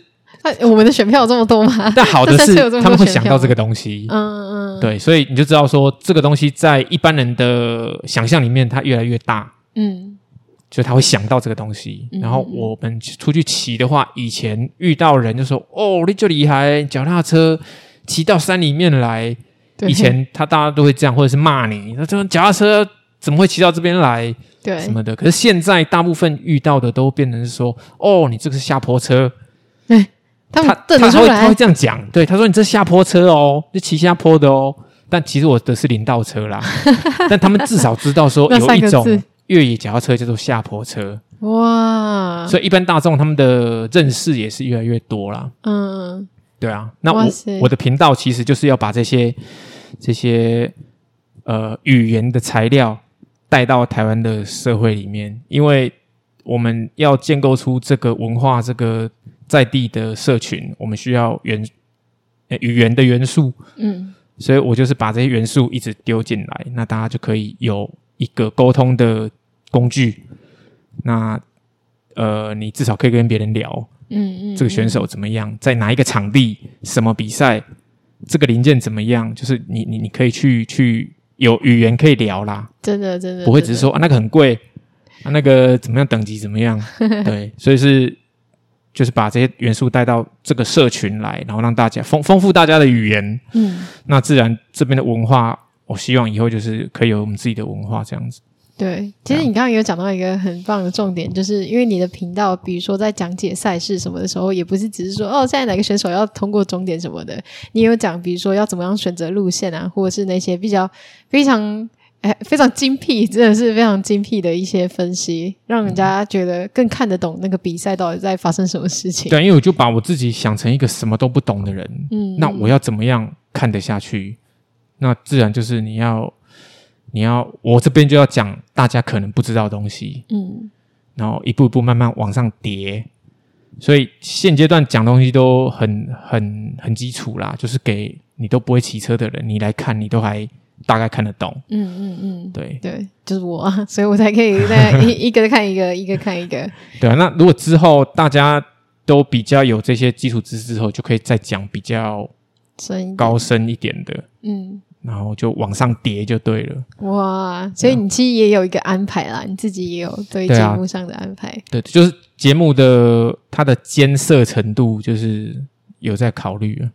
Speaker 2: 我们的选票有这么多吗？
Speaker 1: 但好的是，他们会想到这个东西。嗯嗯。对，所以你就知道说，这个东西在一般人的想象里面，它越来越大。嗯。就他会想到这个东西，然后我们出去骑的话，以前遇到人就说：“哦，你就厉害，脚踏车骑到山里面来。”以前他大家都会这样，或者是骂你：“那这脚踏车怎么会骑到这边来？”对，什么的。可是现在大部分遇到的都变成是说：“哦，你这个是下坡车。”
Speaker 2: 对，他他他会
Speaker 1: 他会这样讲，对，他说：“你这下坡车哦，就骑下坡的哦。”但其实我的是林道车啦，但他们至少知道说有一种。越野脚踏车叫做下坡车哇，所以一般大众他们的认识也是越来越多啦。嗯，对啊，那我我的频道其实就是要把这些这些呃语言的材料带到台湾的社会里面，因为我们要建构出这个文化这个在地的社群，我们需要元语言的元素。嗯，所以我就是把这些元素一直丢进来，那大家就可以有一个沟通的。工具，那呃，你至少可以跟别人聊，嗯嗯，这个选手怎么样，在哪一个场地，什么比赛，这个零件怎么样，就是你你你可以去去有语言可以聊啦，
Speaker 2: 真的真的
Speaker 1: 不会只是说啊那个很贵，啊那个怎么样等级怎么样，对，所以是就是把这些元素带到这个社群来，然后让大家丰丰富大家的语言，嗯，那自然这边的文化，我希望以后就是可以有我们自己的文化这样子。
Speaker 2: 对，其实你刚刚有讲到一个很棒的重点，就是因为你的频道，比如说在讲解赛事什么的时候，也不是只是说哦，现在哪个选手要通过终点什么的，你有讲，比如说要怎么样选择路线啊，或者是那些比较非常哎非常精辟，真的是非常精辟的一些分析，让人家觉得更看得懂那个比赛到底在发生什么事情。
Speaker 1: 对，因为我就把我自己想成一个什么都不懂的人，嗯，那我要怎么样看得下去？那自然就是你要。你要我这边就要讲大家可能不知道的东西，嗯，然后一步一步慢慢往上叠，所以现阶段讲东西都很很很基础啦，就是给你都不会骑车的人，你来看你都还大概看得懂，嗯嗯嗯，对
Speaker 2: 对，就是我，所以我才可以在一一个看一个，一个看一个，
Speaker 1: 对啊，那如果之后大家都比较有这些基础知识之后，就可以再讲比较深高深一点的，嗯。然后就往上叠就对了。
Speaker 2: 哇，所以你其实也有一个安排啦，你自己也有对节目上的安排。
Speaker 1: 对，就是节目的它的艰涩程度，就是有在考虑了。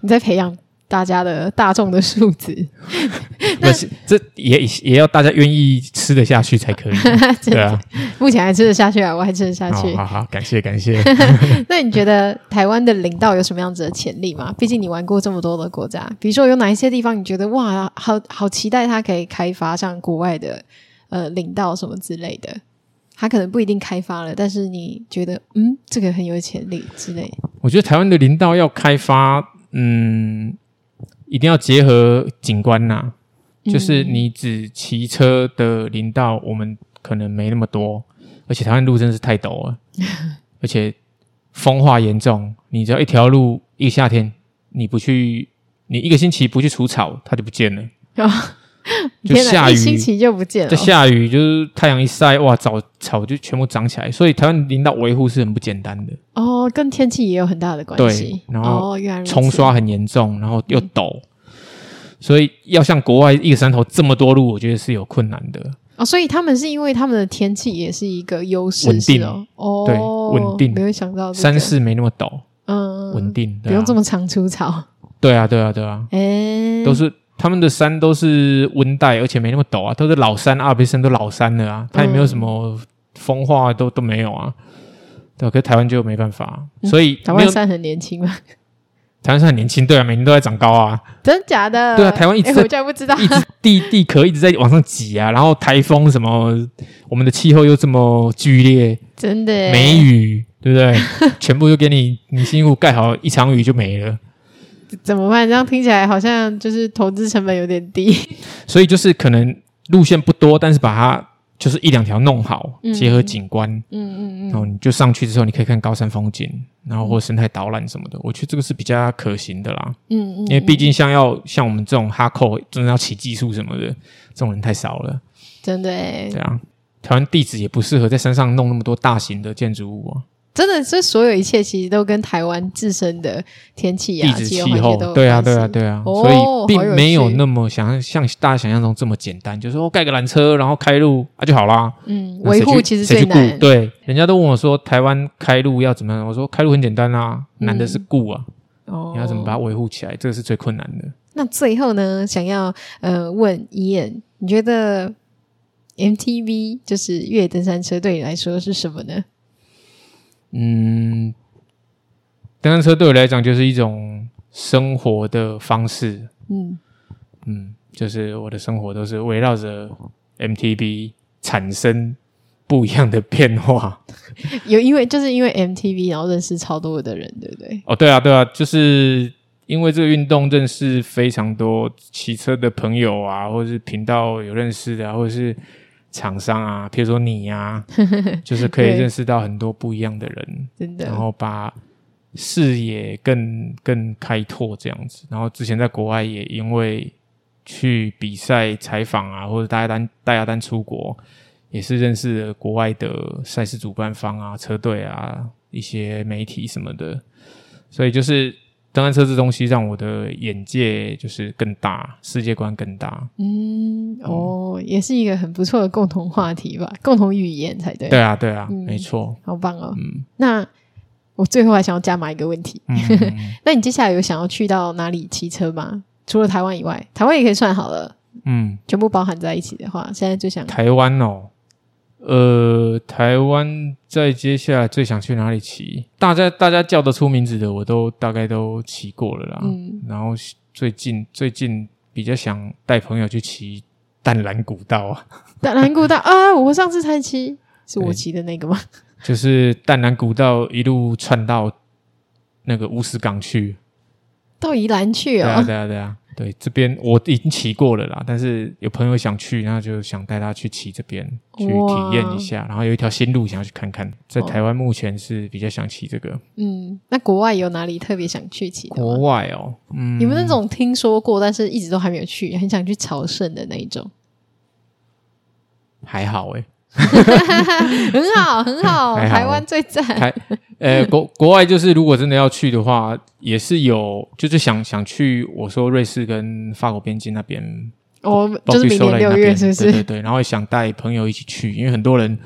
Speaker 2: 你在培养。大家的大众的素质，
Speaker 1: 不是这也也要大家愿意吃得下去才可以。对啊，
Speaker 2: 目前还吃得下去啊，我还吃得下去。
Speaker 1: 好好，感谢感谢。
Speaker 2: 那你觉得台湾的领道有什么样子的潜力吗？毕竟你玩过这么多的国家，比如说有哪一些地方你觉得哇，好好期待它可以开发，像国外的呃领道什么之类的，它可能不一定开发了，但是你觉得嗯，这个很有潜力之类。
Speaker 1: 我觉得台湾的领道要开发，嗯。一定要结合景观呐、啊，就是你只骑车的林道，我们可能没那么多，而且台湾路真的是太陡了，而且风化严重。你只要一条路，一个夏天你不去，你一个星期不去除草，它就不见了。就下雨，
Speaker 2: 星期就不见了。
Speaker 1: 就下雨，就是太阳一晒，哇，草草就全部长起来。所以台湾林道维护是很不简单的。
Speaker 2: 哦，跟天气也有很大的关系。
Speaker 1: 对，然后冲刷很严重，然后又陡，嗯、所以要像国外一个山头这么多路，我觉得是有困难的。
Speaker 2: 哦，所以他们是因为他们的天气也是一个优势，
Speaker 1: 稳定
Speaker 2: 哦，哦
Speaker 1: 对，稳定，
Speaker 2: 没有想到、这个、
Speaker 1: 山势没那么陡，
Speaker 2: 嗯，
Speaker 1: 稳定，
Speaker 2: 不用这么常除草。
Speaker 1: 对啊，对啊，对啊，
Speaker 2: 哎，
Speaker 1: 都是他们的山都是温带，而且没那么陡啊，都是老山，阿尔卑斯山都老山了啊，它也没有什么风化都都没有啊。对，可是台湾就没办法，所以、
Speaker 2: 嗯、台湾山很年轻嘛。
Speaker 1: 台湾山很年轻，对啊，每年都在长高啊。
Speaker 2: 真的假的？
Speaker 1: 对啊，台湾一直在，
Speaker 2: 我竟不知道，
Speaker 1: 一直地地壳一直在往上挤啊，然后台风什么，我们的气候又这么剧烈，
Speaker 2: 真的
Speaker 1: 梅雨，对不对？全部就给你，你辛苦盖好一场雨就没了。
Speaker 2: 怎么办？这样听起来好像就是投资成本有点低，
Speaker 1: 所以就是可能路线不多，但是把它就是一两条弄好，嗯、结合景观，嗯嗯嗯，然后你就上去之后，你可以看高山风景，然后或生态导览什么的，我觉得这个是比较可行的啦，嗯嗯，因为毕竟像要像我们这种哈扣，真的要起技术什么的，这种人太少了，
Speaker 2: 真的诶，
Speaker 1: 对啊，台湾地址也不适合在山上弄那么多大型的建筑物啊。
Speaker 2: 真的，这所有一切其实都跟台湾自身的天气啊、
Speaker 1: 地质气候，对啊，对啊，对啊，
Speaker 2: 哦、
Speaker 1: 所以并没有那么想像大家想象中这么简单，就是说盖个缆车，然后开路啊就好啦。
Speaker 2: 嗯，维护其实最难。
Speaker 1: 对，人家都问我说台湾开路要怎么样？我说开路很简单啊，难的是顾啊。你要怎么把它维护起来？这个是最困难的。
Speaker 2: 那最后呢，想要呃问伊恩，你觉得 MTV 就是越野登山车对你来说是什么呢？
Speaker 1: 嗯，登山车对我来讲就是一种生活的方式。嗯嗯，就是我的生活都是围绕着 MTB 产生不一样的变化。
Speaker 2: 有因为就是因为 MTB，然后认识超多的人，对不对？
Speaker 1: 哦，对啊，对啊，就是因为这个运动认识非常多骑车的朋友啊，或者是频道有认识的啊，或者是。厂商啊，譬如说你呀、啊，就是可以认识到很多不一样的人，
Speaker 2: 真的，
Speaker 1: 然后把视野更更开拓这样子。然后之前在国外也因为去比赛采访啊，或者大家单大家单出国，也是认识了国外的赛事主办方啊、车队啊、一些媒体什么的，所以就是。登山车这东西让我的眼界就是更大，世界观更大。
Speaker 2: 嗯，哦，也是一个很不错的共同话题吧，共同语言才对。
Speaker 1: 对啊，对啊，
Speaker 2: 嗯、
Speaker 1: 没错，
Speaker 2: 好棒哦。嗯，那我最后还想要加码一个问题，嗯、那你接下来有想要去到哪里骑车吗？除了台湾以外，台湾也可以算好了。嗯，全部包含在一起的话，现在最想
Speaker 1: 台湾哦。呃，台湾在接下来最想去哪里骑？大家大家叫得出名字的，我都大概都骑过了啦。嗯，然后最近最近比较想带朋友去骑淡蓝古道啊。
Speaker 2: 淡蓝古道啊，我上次才骑，是我骑的那个吗？
Speaker 1: 就是淡蓝古道一路串到那个乌石港去，
Speaker 2: 到宜兰去啊、哦？
Speaker 1: 对啊，对啊，对啊。对，这边我已经骑过了啦，但是有朋友想去，然后就想带他去骑这边去体验一下，然后有一条新路想要去看看。在台湾目前是比较想骑这个。
Speaker 2: 嗯，那国外有哪里特别想去骑的？
Speaker 1: 国外哦，嗯，
Speaker 2: 有没有那种听说过，但是一直都还没有去，很想去朝圣的那一种？
Speaker 1: 还好诶。
Speaker 2: 很好，很好，台湾最赞。
Speaker 1: 台呃，国国外就是，如果真的要去的话，也是有，就是想想去。我说瑞士跟法国边境那边，
Speaker 2: 哦，就是明年六月，是不是？
Speaker 1: 对对对。然后想带朋友一起去，因为很多人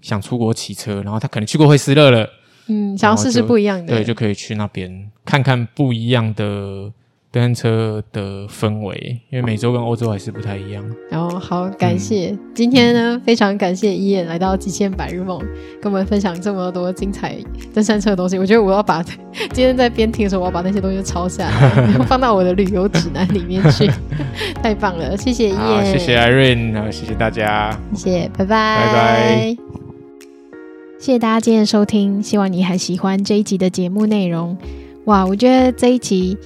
Speaker 1: 想出国骑车，然后他可能去过惠斯勒了，
Speaker 2: 嗯，想要试试不一样的，
Speaker 1: 对，就可以去那边看看不一样的。登山车的氛围，因为美洲跟欧洲还是不太一样。
Speaker 2: 然后、哦、好，感谢、嗯、今天呢，非常感谢伊眼来到极限白日梦，跟我们分享这么多精彩登山车的东西。我觉得我要把今天在边听的时候，我要把那些东西抄下来，然 后放到我的旅游指南里面去。太棒了，谢谢伊眼，
Speaker 1: 谢谢 Irene，然后谢谢大家，
Speaker 2: 谢谢，拜拜，
Speaker 1: 拜拜，
Speaker 2: 谢谢大家今天的收听，希望你还喜欢这一集的节目内容。哇，我觉得这一集。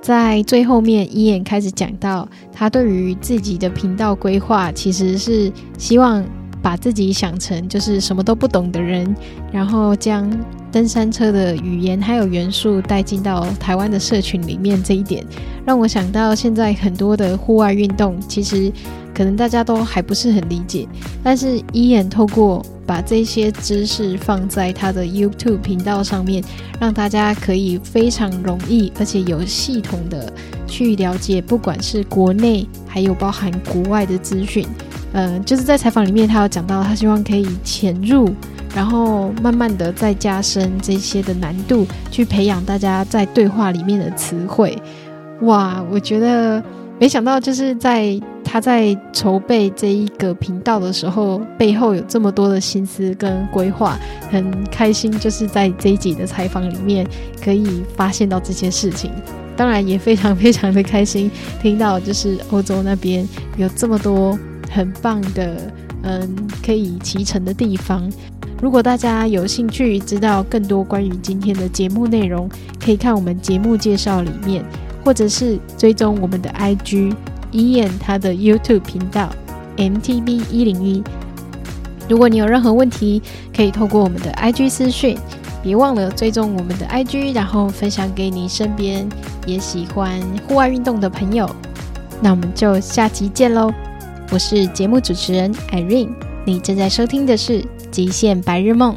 Speaker 2: 在最后面，伊眼开始讲到，他对于自己的频道规划，其实是希望把自己想成就是什么都不懂的人，然后将登山车的语言还有元素带进到台湾的社群里面。这一点让我想到，现在很多的户外运动，其实可能大家都还不是很理解，但是伊恩透过。把这些知识放在他的 YouTube 频道上面，让大家可以非常容易而且有系统的去了解，不管是国内还有包含国外的资讯。呃，就是在采访里面，他有讲到，他希望可以潜入，然后慢慢的再加深这些的难度，去培养大家在对话里面的词汇。哇，我觉得没想到，就是在他在筹备这一个频道的时候，背后有这么多的心思跟规划，很开心，就是在这一集的采访里面可以发现到这些事情。当然也非常非常的开心，听到就是欧洲那边有这么多很棒的，嗯，可以骑乘的地方。如果大家有兴趣知道更多关于今天的节目内容，可以看我们节目介绍里面，或者是追踪我们的 IG Ian 他的 YouTube 频道 MTB 一零一。如果你有任何问题，可以透过我们的 IG 私讯。别忘了追踪我们的 IG，然后分享给你身边也喜欢户外运动的朋友。那我们就下期见喽！我是节目主持人 Irene，你正在收听的是《极限白日梦》。